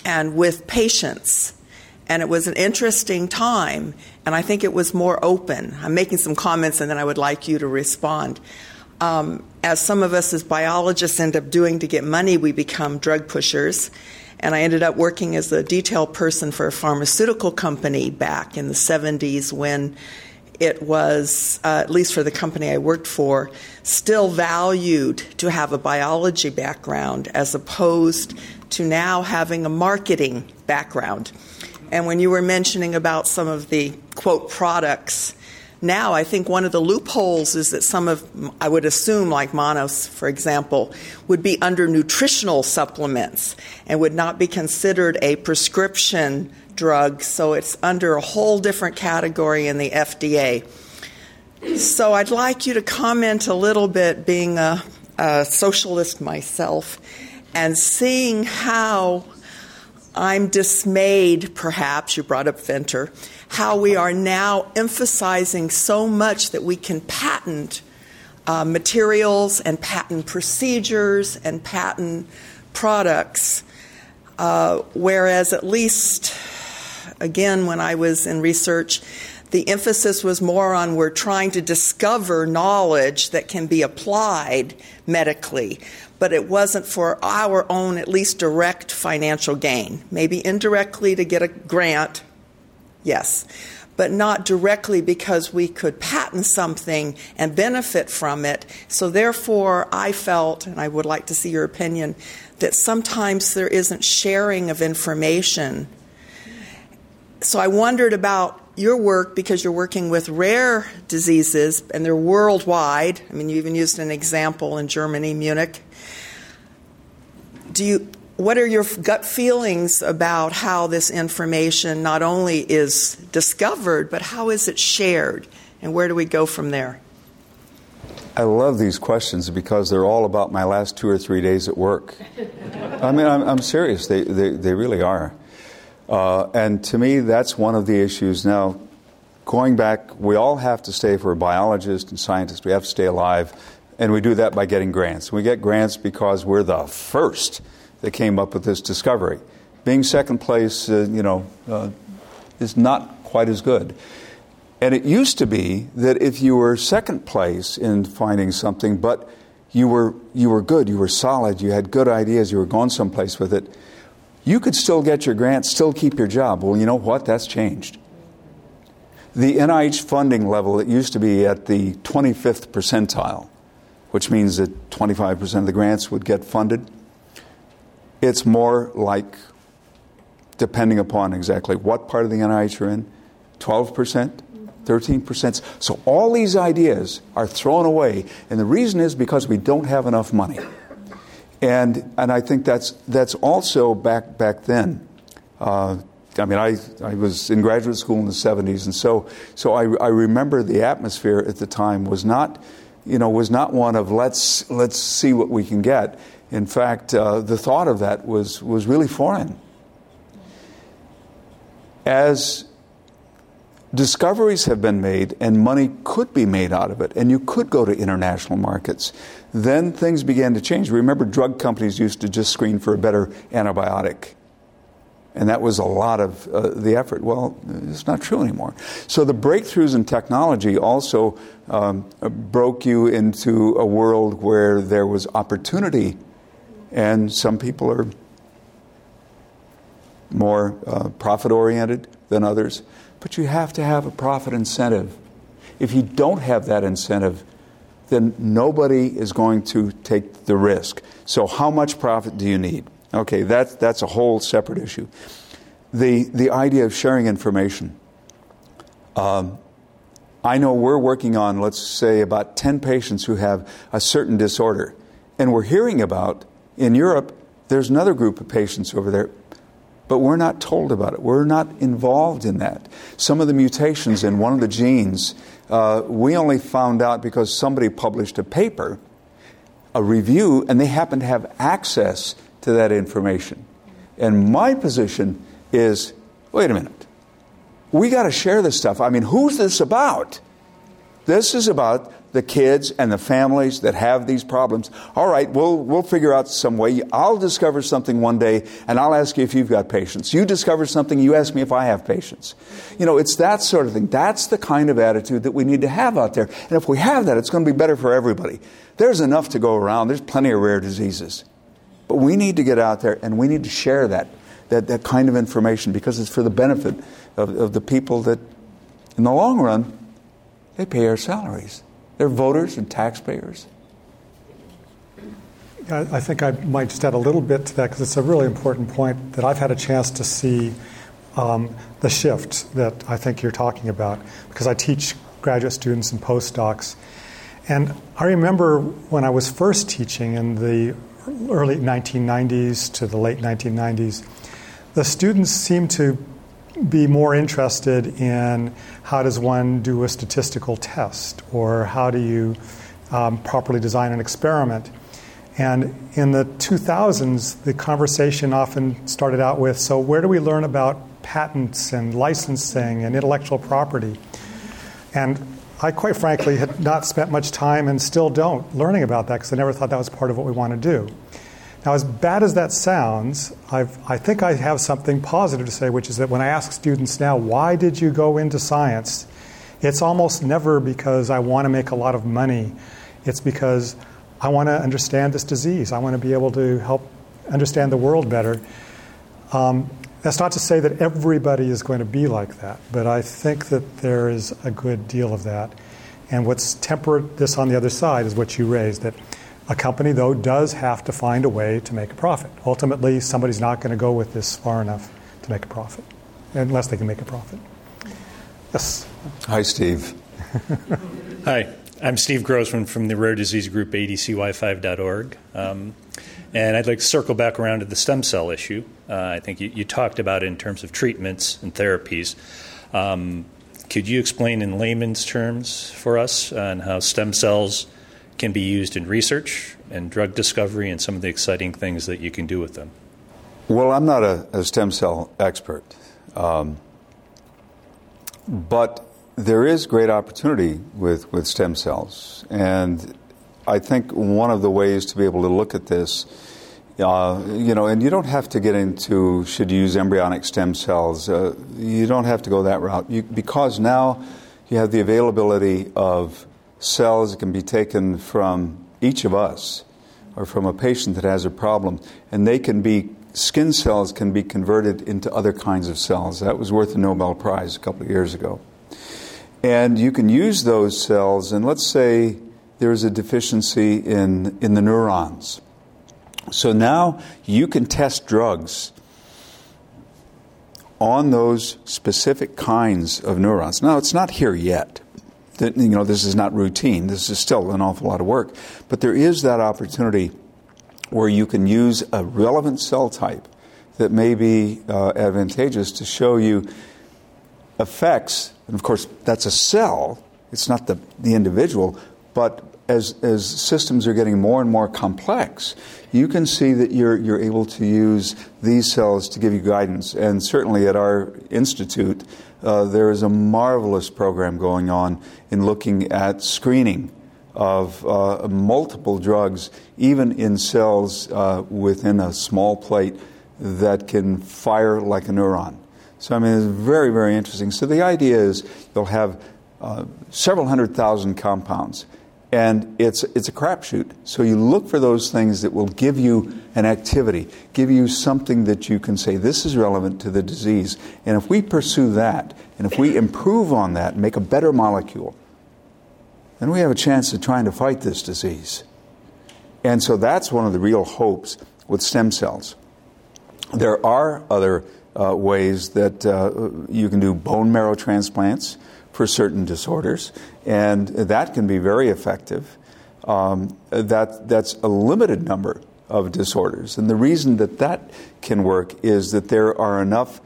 and with patients. And it was an interesting time, and I think it was more open. I'm making some comments, and then I would like you to respond. Um, as some of us as biologists end up doing to get money, we become drug pushers. And I ended up working as a detail person for a pharmaceutical company back in the 70s when it was, uh, at least for the company I worked for, still valued to have a biology background as opposed to now having a marketing background. And when you were mentioning about some of the quote products, now I think one of the loopholes is that some of, I would assume, like mannose, for example, would be under nutritional supplements and would not be considered a prescription drug. So it's under a whole different category in the FDA. So I'd like you to comment a little bit, being a, a socialist myself, and seeing how I'm dismayed, perhaps, you brought up Venter, how we are now emphasizing so much that we can patent uh, materials and patent procedures and patent products, uh, whereas at least, again, when I was in research, the emphasis was more on we're trying to discover knowledge that can be applied medically but it wasn't for our own, at least direct financial gain. Maybe indirectly to get a grant, yes, but not directly because we could patent something and benefit from it. So, therefore, I felt, and I would like to see your opinion, that sometimes there isn't sharing of information. So, I wondered about your work because you're working with rare diseases and they're worldwide. I mean, you even used an example in Germany, Munich do you what are your gut feelings about how this information not only is discovered but how is it shared and where do we go from there I love these questions because they're all about my last two or three days at work. I mean, I'm, I'm serious. They, they, they, really are. Uh, and to me, that's one of the issues. Now, going back, we all have to stay, for a biologist and scientist, we have to stay alive and we do that by getting grants. We get grants because we're the first that came up with this discovery. Being second place, uh, you know, uh, is not quite as good. And it used to be that if you were second place in finding something, but you were, you were good, you were solid, you had good ideas, you were going someplace with it, you could still get your grant, still keep your job. Well, you know what? That's changed. The NIH funding level, it used to be at the 25th percentile which means that 25% of the grants would get funded. It's more like, depending upon exactly what part of the NIH you're in, 12%, 13%. So all these ideas are thrown away, and the reason is because we don't have enough money. And, and I think that's, that's also back, back then. Uh, I mean, I, I was in graduate school in the 70s, and so, so I, I remember the atmosphere at the time was not, you know, was not one of let's, let's see what we can get. In fact, uh, the thought of that was, was really foreign. As discoveries have been made and money could be made out of it, and you could go to international markets, then things began to change. Remember, drug companies used to just screen for a better antibiotic. And that was a lot of uh, the effort. Well, it's not true anymore. So the breakthroughs in technology also um, broke you into a world where there was opportunity, and some people are more uh, profit oriented than others. But you have to have a profit incentive. If you don't have that incentive, then nobody is going to take the risk. So, how much profit do you need? Okay, that's, that's a whole separate issue. The, the idea of sharing information. Um, I know we're working on, let's say, about 10 patients who have a certain disorder. And we're hearing about, in Europe, there's another group of patients over there, but we're not told about it. We're not involved in that. Some of the mutations in one of the genes, uh, we only found out because somebody published a paper, a review, and they happen to have access to that information. And my position is wait a minute. We got to share this stuff. I mean, who's this about? This is about the kids and the families that have these problems. All right, we'll, we'll figure out some way. I'll discover something one day and I'll ask you if you've got patience. You discover something, you ask me if I have patience. You know, it's that sort of thing. That's the kind of attitude that we need to have out there. And if we have that, it's going to be better for everybody. There's enough to go around, there's plenty of rare diseases. But we need to get out there and we need to share that, that, that kind of information because it's for the benefit of, of the people that, in the long run, they pay our salaries. They're voters and taxpayers. I think I might just add a little bit to that because it's a really important point that I've had a chance to see um, the shift that I think you're talking about because I teach graduate students and postdocs. And I remember when I was first teaching in the early 1990s to the late 1990s, the students seemed to be more interested in how does one do a statistical test or how do you um, properly design an experiment. And in the 2000s, the conversation often started out with so, where do we learn about patents and licensing and intellectual property? And I quite frankly had not spent much time and still don't learning about that because I never thought that was part of what we want to do. Now, as bad as that sounds, I've, i think I have something positive to say, which is that when I ask students now, why did you go into science? It's almost never because I want to make a lot of money. It's because I want to understand this disease. I want to be able to help understand the world better. Um, that's not to say that everybody is going to be like that, but I think that there is a good deal of that. And what's tempered this on the other side is what you raised that a company, though, does have to find a way to make a profit. Ultimately, somebody's not going to go with this far enough to make a profit, unless they can make a profit. Yes. Hi, Steve. Hi, I'm Steve Grossman from the rare disease group adcy5.org. Um, and I'd like to circle back around to the stem cell issue. Uh, I think you, you, talked about it in terms of treatments and therapies. Um, could you explain in layman's terms for us on how stem cells can be used in research and drug discovery and some of the exciting things that you can do with them? Well, I'm not a, a stem cell expert, um, but there is great opportunity with, with stem cells. And I think one of the ways to be able to look at this, uh, you know, and you don't have to get into should you use embryonic stem cells. Uh, you don't have to go that route you, because now you have the availability of cells that can be taken from each of us or from a patient that has a problem, and they can be skin cells can be converted into other kinds of cells. That was worth a Nobel Prize a couple of years ago. And you can use those cells, and let's say there's a deficiency in, in the neurons. So now you can test drugs on those specific kinds of neurons. Now, it's not here yet. You know, this is not routine. This is still an awful lot of work. But there is that opportunity where you can use a relevant cell type that may be uh, advantageous to show you effects. And of course, that's a cell, it's not the, the individual, but as, as systems are getting more and more complex, you can see that you're, you're able to use these cells to give you guidance. And certainly at our institute, uh, there is a marvelous program going on in looking at screening of uh, multiple drugs, even in cells uh, within a small plate that can fire like a neuron. So, I mean, it's very, very interesting. So, the idea is you'll have uh, several hundred thousand compounds and it's it's a crapshoot. So you look for those things that will give you an activity, give you something that you can say this is relevant to the disease. And if we pursue that, and if we improve on that, make a better molecule, then we have a chance of trying to fight this disease. And so that's one of the real hopes with stem cells. There are other uh, ways that uh, you can do bone marrow transplants for certain disorders, and that can be very effective. Um, that, that's a limited number of disorders. And the reason that that can work is that there are enough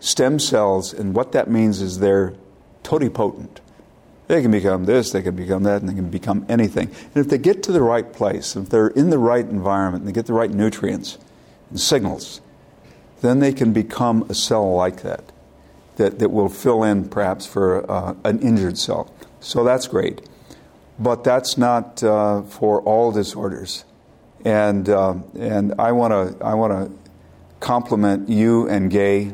stem cells, and what that means is they're totipotent. They can become this, they can become that, and they can become anything. And if they get to the right place, if they're in the right environment, and they get the right nutrients and signals, then they can become a cell like that that, that will fill in perhaps for uh, an injured cell. So that's great. But that's not uh, for all disorders. And, uh, and I want to I wanna compliment you and Gay,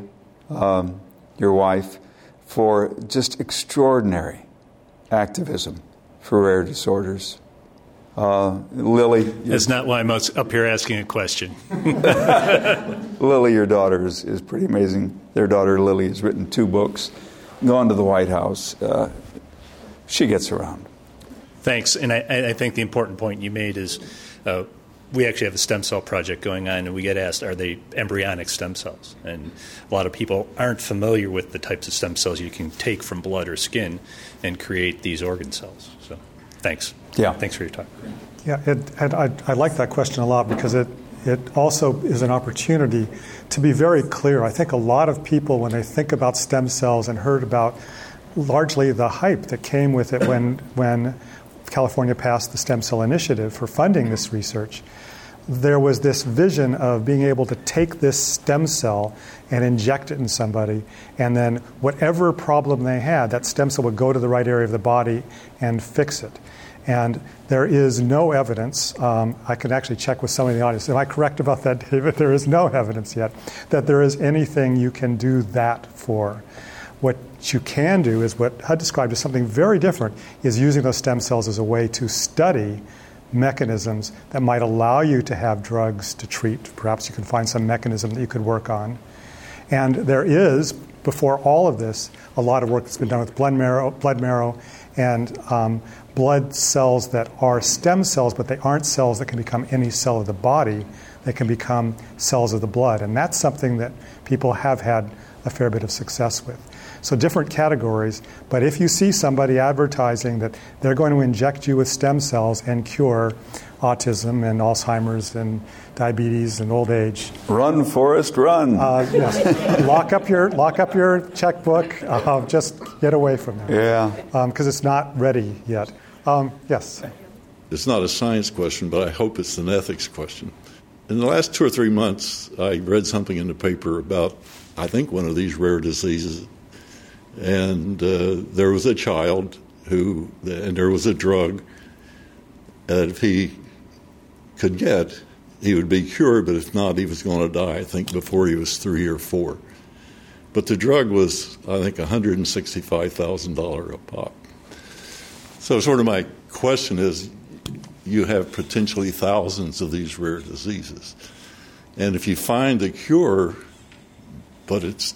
um, your wife, for just extraordinary activism for rare disorders. Uh, Lily. That's not why I'm up here asking a question. Lily, your daughter, is, is pretty amazing. Their daughter, Lily, has written two books, gone to the White House. Uh, she gets around. Thanks. And I, I, think the important point you made is uh, we actually have a stem cell project going on, and we get asked, are they embryonic stem cells? And a lot of people aren't familiar with the types of stem cells you can take from blood or skin and create these organ cells. So thanks. Yeah. Thanks for your time. Yeah, it, I, I like that question a lot because it, it also is an opportunity to be very clear. I think a lot of people, when they think about stem cells and heard about largely the hype that came with it when, when California passed the Stem Cell Initiative for funding this research, there was this vision of being able to take this stem cell and inject it in somebody, and then whatever problem they had, that stem cell would go to the right area of the body and fix it. And there is no evidence, um, I can actually check with some of the audience. Am I correct about that, David? There is no evidence yet that there is anything you can do that for. What you can do is what Hud described as something very different is using those stem cells as a way to study mechanisms that might allow you to have drugs to treat. Perhaps you can find some mechanism that you could work on. And there is, before all of this, a lot of work that's been done with blood marrow, blood marrow and um, blood cells that are stem cells, but they aren't cells that can become any cell of the body. They can become cells of the blood. And that's something that people have had a fair bit of success with. So, different categories. But if you see somebody advertising that they're going to inject you with stem cells and cure autism and Alzheimer's and diabetes and old age. Run, Forrest, run. Uh, yes. lock up your lock up your checkbook. Uh, just get away from it. Yeah. Because um, it's not ready yet. Um, yes. It's not a science question, but I hope it's an ethics question. In the last two or three months, I read something in the paper about, I think, one of these rare diseases. And uh, there was a child who, and there was a drug that if he could get, he would be cured, but if not, he was going to die, I think, before he was three or four. But the drug was, I think, $165,000 a pop. So, sort of my question is you have potentially thousands of these rare diseases. And if you find a cure, but it's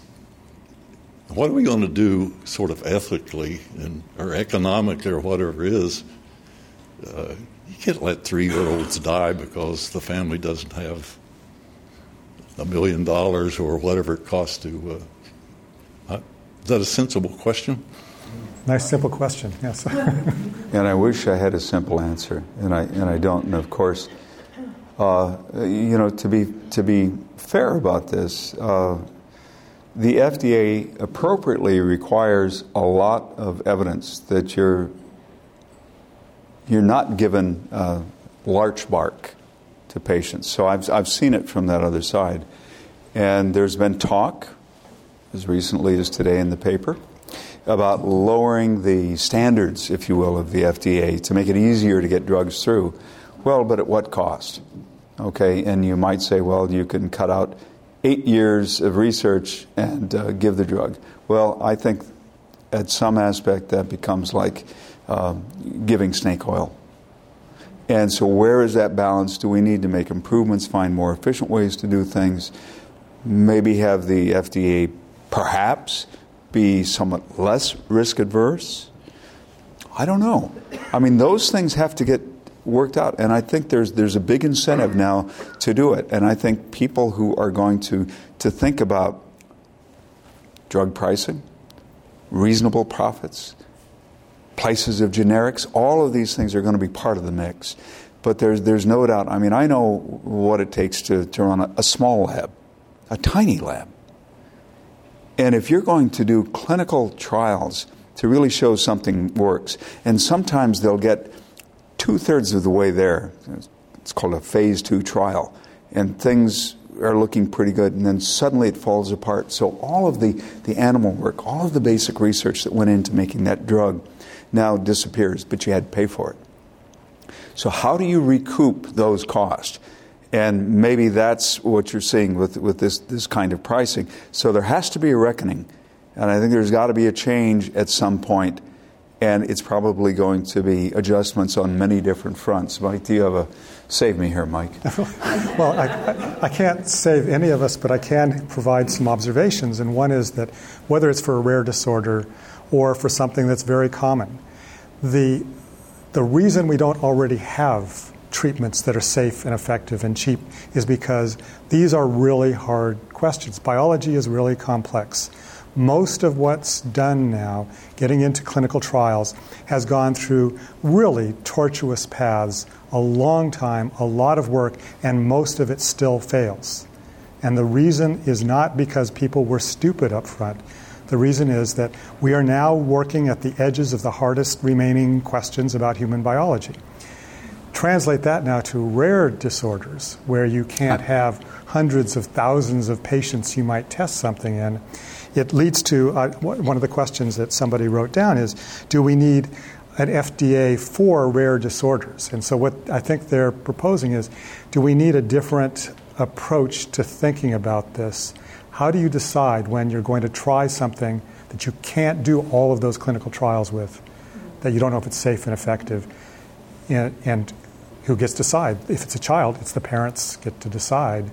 what are we going to do sort of ethically and or economically or whatever it is? Uh, you can't let three year olds die because the family doesn't have a million dollars or whatever it costs to uh, Uh, is that a sensible question? Nice, simple question. Yes. and I wish I had a simple answer, and I and I don't. And of course, uh, you know, to be to be fair about this, uh, the FDA appropriately requires a lot of evidence that you're you're not given uh, larch bark to patients. So I've I've seen it from that other side, and there's been talk as recently as today in the paper about lowering the standards, if you will, of the FDA to make it easier to get drugs through. Well, but at what cost? Okay, and you might say, well, you can cut out eight years of research and uh, give the drug. Well, I think at some aspect that becomes like uh, giving snake oil. And so, where is that balance? Do we need to make improvements, find more efficient ways to do things? Maybe have the FDA perhaps be somewhat less risk adverse? I don't know. I mean, those things have to get worked out, and I think there's there's a big incentive now to do it. And I think people who are going to to think about drug pricing, reasonable profits, places of generics, all of these things are going to be part of the mix. But there's there's no doubt. I mean, I know what it takes to, to run a, a small lab, a tiny lab and if you're going to do clinical trials to really show something works, and sometimes they'll get two thirds of the way there, it's called a phase two trial, and things are looking pretty good, and then suddenly it falls apart. So, all of the, the animal work, all of the basic research that went into making that drug now disappears, but you had to pay for it. So, how do you recoup those costs? And maybe that's what you're seeing with, with this, this kind of pricing. So there has to be a reckoning. And I think there's got to be a change at some point, and it's probably going to be adjustments on many different fronts. Mike, do you have a save me here, Mike? well, I, I can't save any of us, but I can provide some observations. And one is that whether it's for a rare disorder or for something that's very common, the, the reason we don't already have treatments that are safe and effective and cheap is because these are really hard questions. Biology is really complex. Most of what's done now, getting into clinical trials, has gone through really tortuous paths, a long time, a lot of work, and most of it still fails. And the reason is not because people were stupid up front. The reason is that we are now working at the edges of the hardest remaining questions about human biology. Translate that now to rare disorders where you can't have hundreds of thousands of patients you might test something in. It leads to uh, one of the questions that somebody wrote down is do we need an FDA for rare disorders? And so, what I think they're proposing is do we need a different approach to thinking about this? How do you decide when you're going to try something that you can't do all of those clinical trials with, that you don't know if it's safe and effective? And, and who gets to decide? If it's a child, it's the parents get to decide.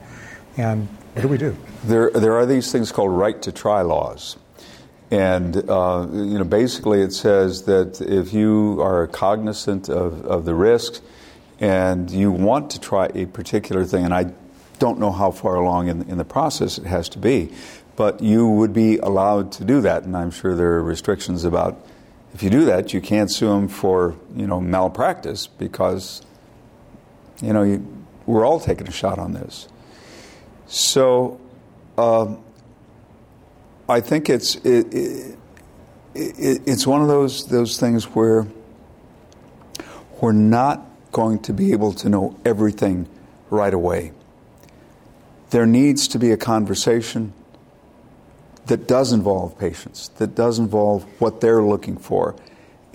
And what do we do? There, there are these things called right to try laws. And uh, you know, basically, it says that if you are cognizant of, of the risks and you want to try a particular thing, and I don't know how far along in, in the process it has to be, but you would be allowed to do that. And I'm sure there are restrictions about if you do that, you can't sue them for you know malpractice because you know, you, we're all taking a shot on this. So um, I think it's it, it, it, it's one of those those things where we're not going to be able to know everything right away. There needs to be a conversation that does involve patients, that does involve what they're looking for,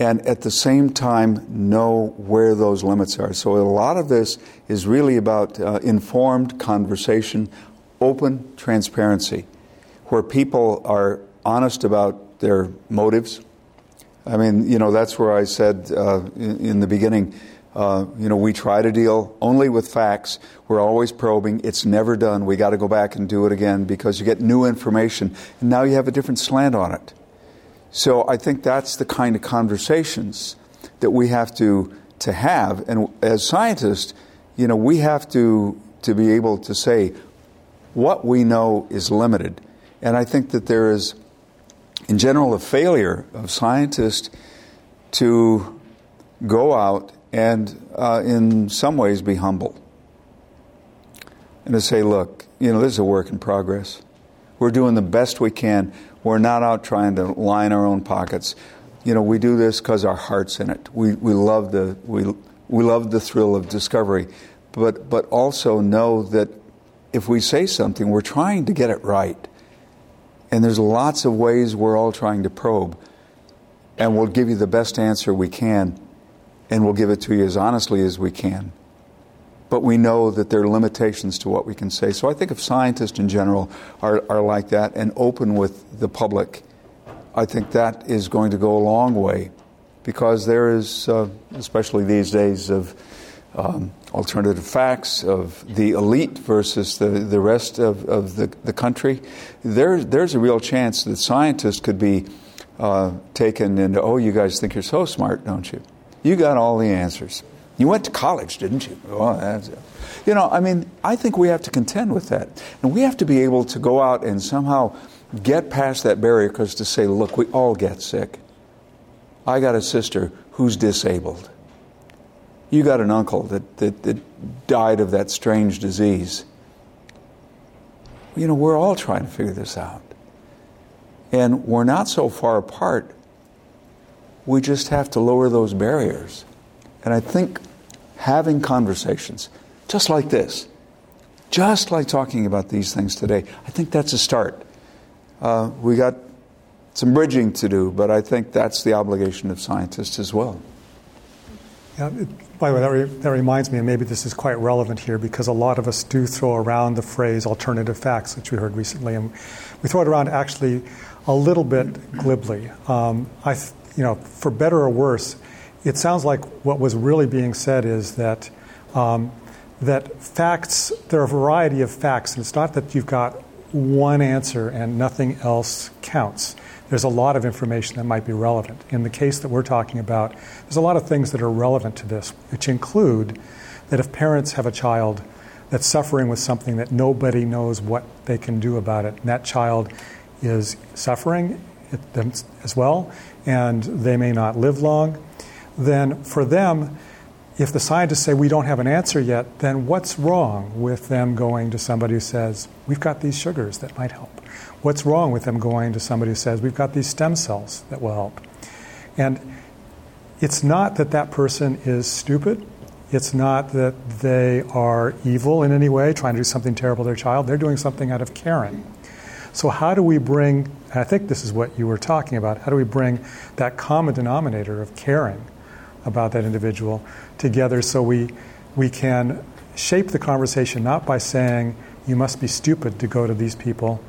and at the same time know where those limits are. So a lot of this is really about uh, informed conversation, open transparency, where people are honest about their motives. I mean, you know, that's where I said uh, in, in, the beginning, uh, you know, we try to deal only with facts. We're always probing. It's never done. We got to go back and do it again because you get new information, and now you have a different slant on it. So I think that's the kind of conversations that we have to to have. And as scientists, you know, we have to to be able to say what we know is limited. And I think that there is in general, a failure of scientists to go out and, uh, in some ways, be humble. And to say, look, you know, this is a work in progress. We're doing the best we can. We're not out trying to line our own pockets. You know, we do this because our heart's in it. We, we, love the, we, we love the thrill of discovery, but, but also know that if we say something, we're trying to get it right. And there's lots of ways we're all trying to probe. And we'll give you the best answer we can, and we'll give it to you as honestly as we can. But we know that there are limitations to what we can say. So I think if scientists in general are, are like that and open with the public, I think that is going to go a long way because there is, uh, especially these days, of um, alternative facts, of the elite versus the, the rest of, of the, the country, there, there's a real chance that scientists could be uh, taken into, oh, you guys think you're so smart, don't you? You got all the answers. You went to college, didn't you? Oh. You know, I mean, I think we have to contend with that. And we have to be able to go out and somehow get past that barrier because to say, look, we all get sick. I got a sister who's disabled. You got an uncle that, that, that died of that strange disease. You know, we're all trying to figure this out. And we're not so far apart. We just have to lower those barriers. And I think having conversations, just like this, just like talking about these things today, I think that's a start. Uh, we got some bridging to do, but I think that's the obligation of scientists as well. Yeah, it, by the way, that, re, that reminds me, and maybe this is quite relevant here because a lot of us do throw around the phrase alternative facts, which we heard recently, and we throw it around actually a little bit glibly. Um, I, you know, for better or worse, it sounds like what was really being said is that um, that facts there are a variety of facts, and it's not that you've got one answer and nothing else counts there's a lot of information that might be relevant. In the case that we're talking about, there's a lot of things that are relevant to this, which include that if parents have a child that's suffering with something that nobody knows what they can do about it, and that child is suffering as well, and they may not live long, then for them, if the scientists say we don't have an answer yet, then what's wrong with them going to somebody who says, we've got these sugars that might help? What's wrong with them going to somebody who says, We've got these stem cells that will help? And it's not that that person is stupid. It's not that they are evil in any way, trying to do something terrible to their child. They're doing something out of caring. So, how do we bring, and I think this is what you were talking about, how do we bring that common denominator of caring about that individual together so we, we can shape the conversation not by saying, you must be stupid to go to these people,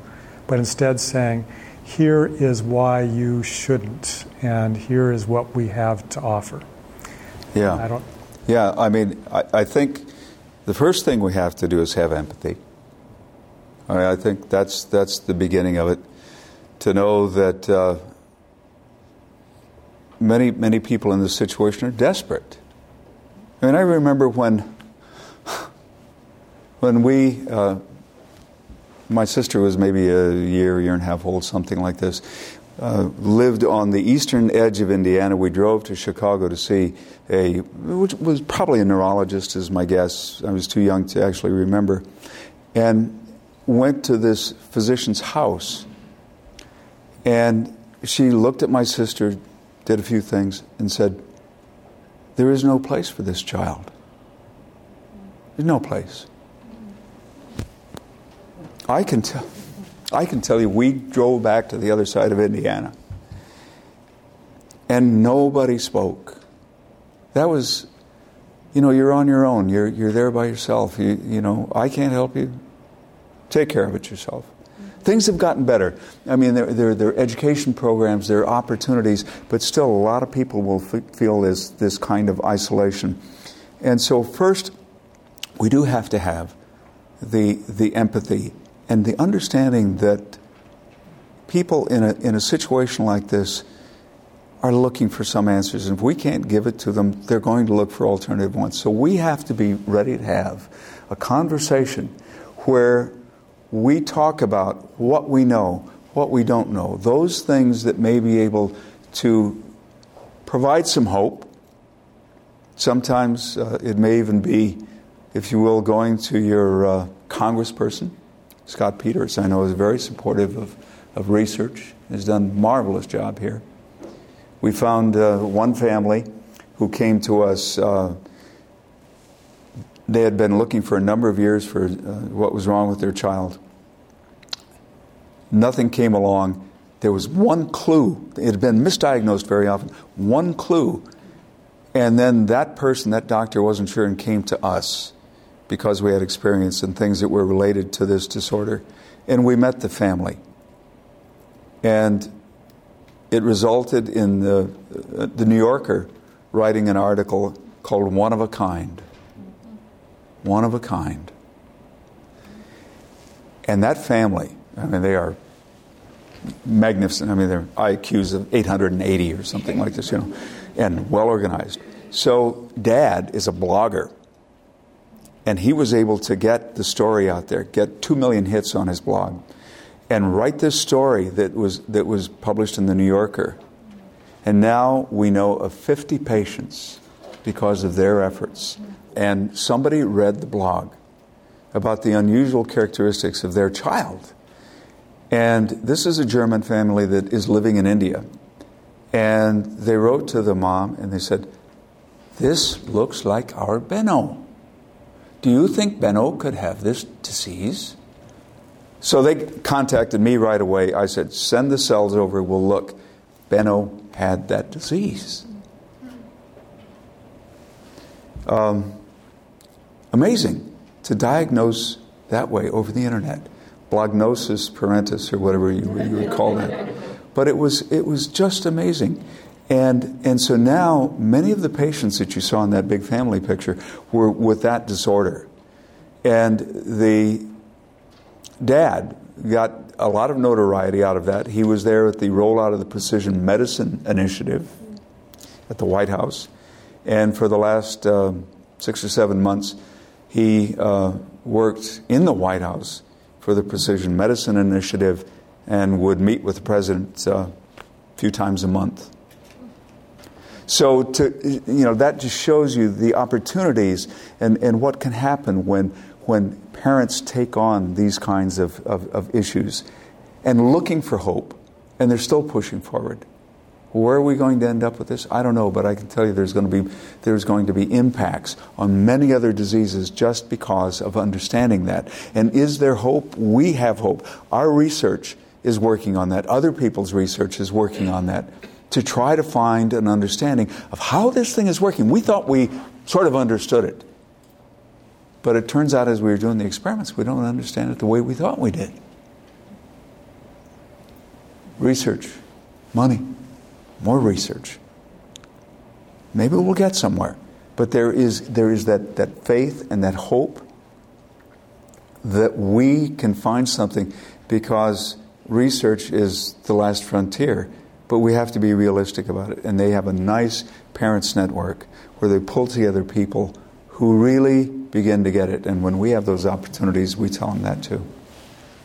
but instead saying, here is why you shouldn't, and here is what we have to offer. Yeah. I don't. Yeah, I mean, I, I think the first thing we have to do is have empathy. I, mean, I think that's that's the beginning of it. To know that uh, many many people in this situation are desperate. I mean, I remember when when we uh, my sister was maybe a year, year and a half old, something like this. Uh, lived on the eastern edge of Indiana. We drove to Chicago to see a, which was probably a neurologist, is my guess. I was too young to actually remember. And went to this physician's house. And she looked at my sister, did a few things, and said, There is no place for this child. There's no place. I can tell. I can tell you, we drove back to the other side of Indiana, and nobody spoke. That was, you know, you're on your own. You're you're there by yourself. You you know, I can't help you. Take care of it yourself. Things have gotten better. I mean, there, there, there are education programs, there are opportunities, but still, a lot of people will f- feel this, this kind of isolation. And so, first, we do have to have the, the empathy and the understanding that people in a, in a situation like this are looking for some answers. And if we can't give it to them, they're going to look for alternative ones. So we have to be ready to have a conversation where we talk about what we know, what we don't know, those things that may be able to provide some hope. Sometimes uh, it may even be, if you will, going to your uh, congressperson. Scott Peters, I know, is very supportive of, of research, has done a marvelous job here. We found uh, one family who came to us. Uh, they had been looking for a number of years for uh, what was wrong with their child. Nothing came along. There was one clue. It had been misdiagnosed very often. One clue. And then that person, that doctor, wasn't sure and came to us because we had experience in things that were related to this disorder. And we met the family. And it resulted in the, uh, the New Yorker writing an article called One of a Kind. One of a Kind. And that family, I mean, they are magnificent. I mean, their IQs of 880 or something like this, you know, and well organized. So, dad is a blogger. And he was able to get the story out there, get 2 million hits on his blog, and write this story that was, that was published in the New Yorker. And now we know of 50 patients because of their efforts. And somebody read the blog about the unusual characteristics of their child. And this is a German family that is living in India. And they wrote to the mom and they said, This looks like our Benno. Do you think Benno could have this disease? So they contacted me right away. I said, Send the cells over, we'll look. Benno had that disease. Um, amazing to diagnose that way over the internet. Blognosis parentis, or whatever you, you would call that. But it was, it was just amazing. And, and so now, many of the patients that you saw in that big family picture were with that disorder. And the dad got a lot of notoriety out of that. He was there at the rollout of the Precision Medicine Initiative at the White House. And for the last uh, six or seven months, he uh, worked in the White House for the Precision Medicine Initiative and would meet with the president uh, a few times a month. So, to, you know, that just shows you the opportunities and, and what can happen when, when parents take on these kinds of, of, of issues and looking for hope, and they're still pushing forward. Where are we going to end up with this? I don't know, but I can tell you there's going to be, there's going to be impacts on many other diseases just because of understanding that. And is there hope? We have hope. Our research is working on that. Other people's research is working on that to try to find an understanding of how this thing is working. We thought we sort of understood it. But it turns out as we were doing the experiments, we don't understand it the way we thought we did. Research, money, more research. Maybe we'll get somewhere. But there is, there is that, that faith and that hope that we can find something because research is the last frontier. But we have to be realistic about it. And they have a nice parents' network where they pull together people who really begin to get it. And when we have those opportunities, we tell them that too.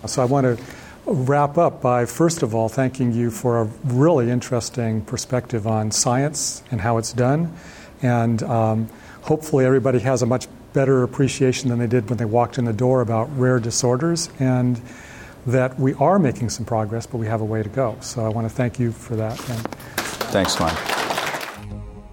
So I want to wrap up by, first of all, thanking you for a really interesting perspective on science and how it's done. And um, hopefully, everybody has a much better appreciation than they did when they walked in the door about rare disorders. And that we are making some progress, but we have a way to go. So I want to thank you for that. And Thanks, Mike.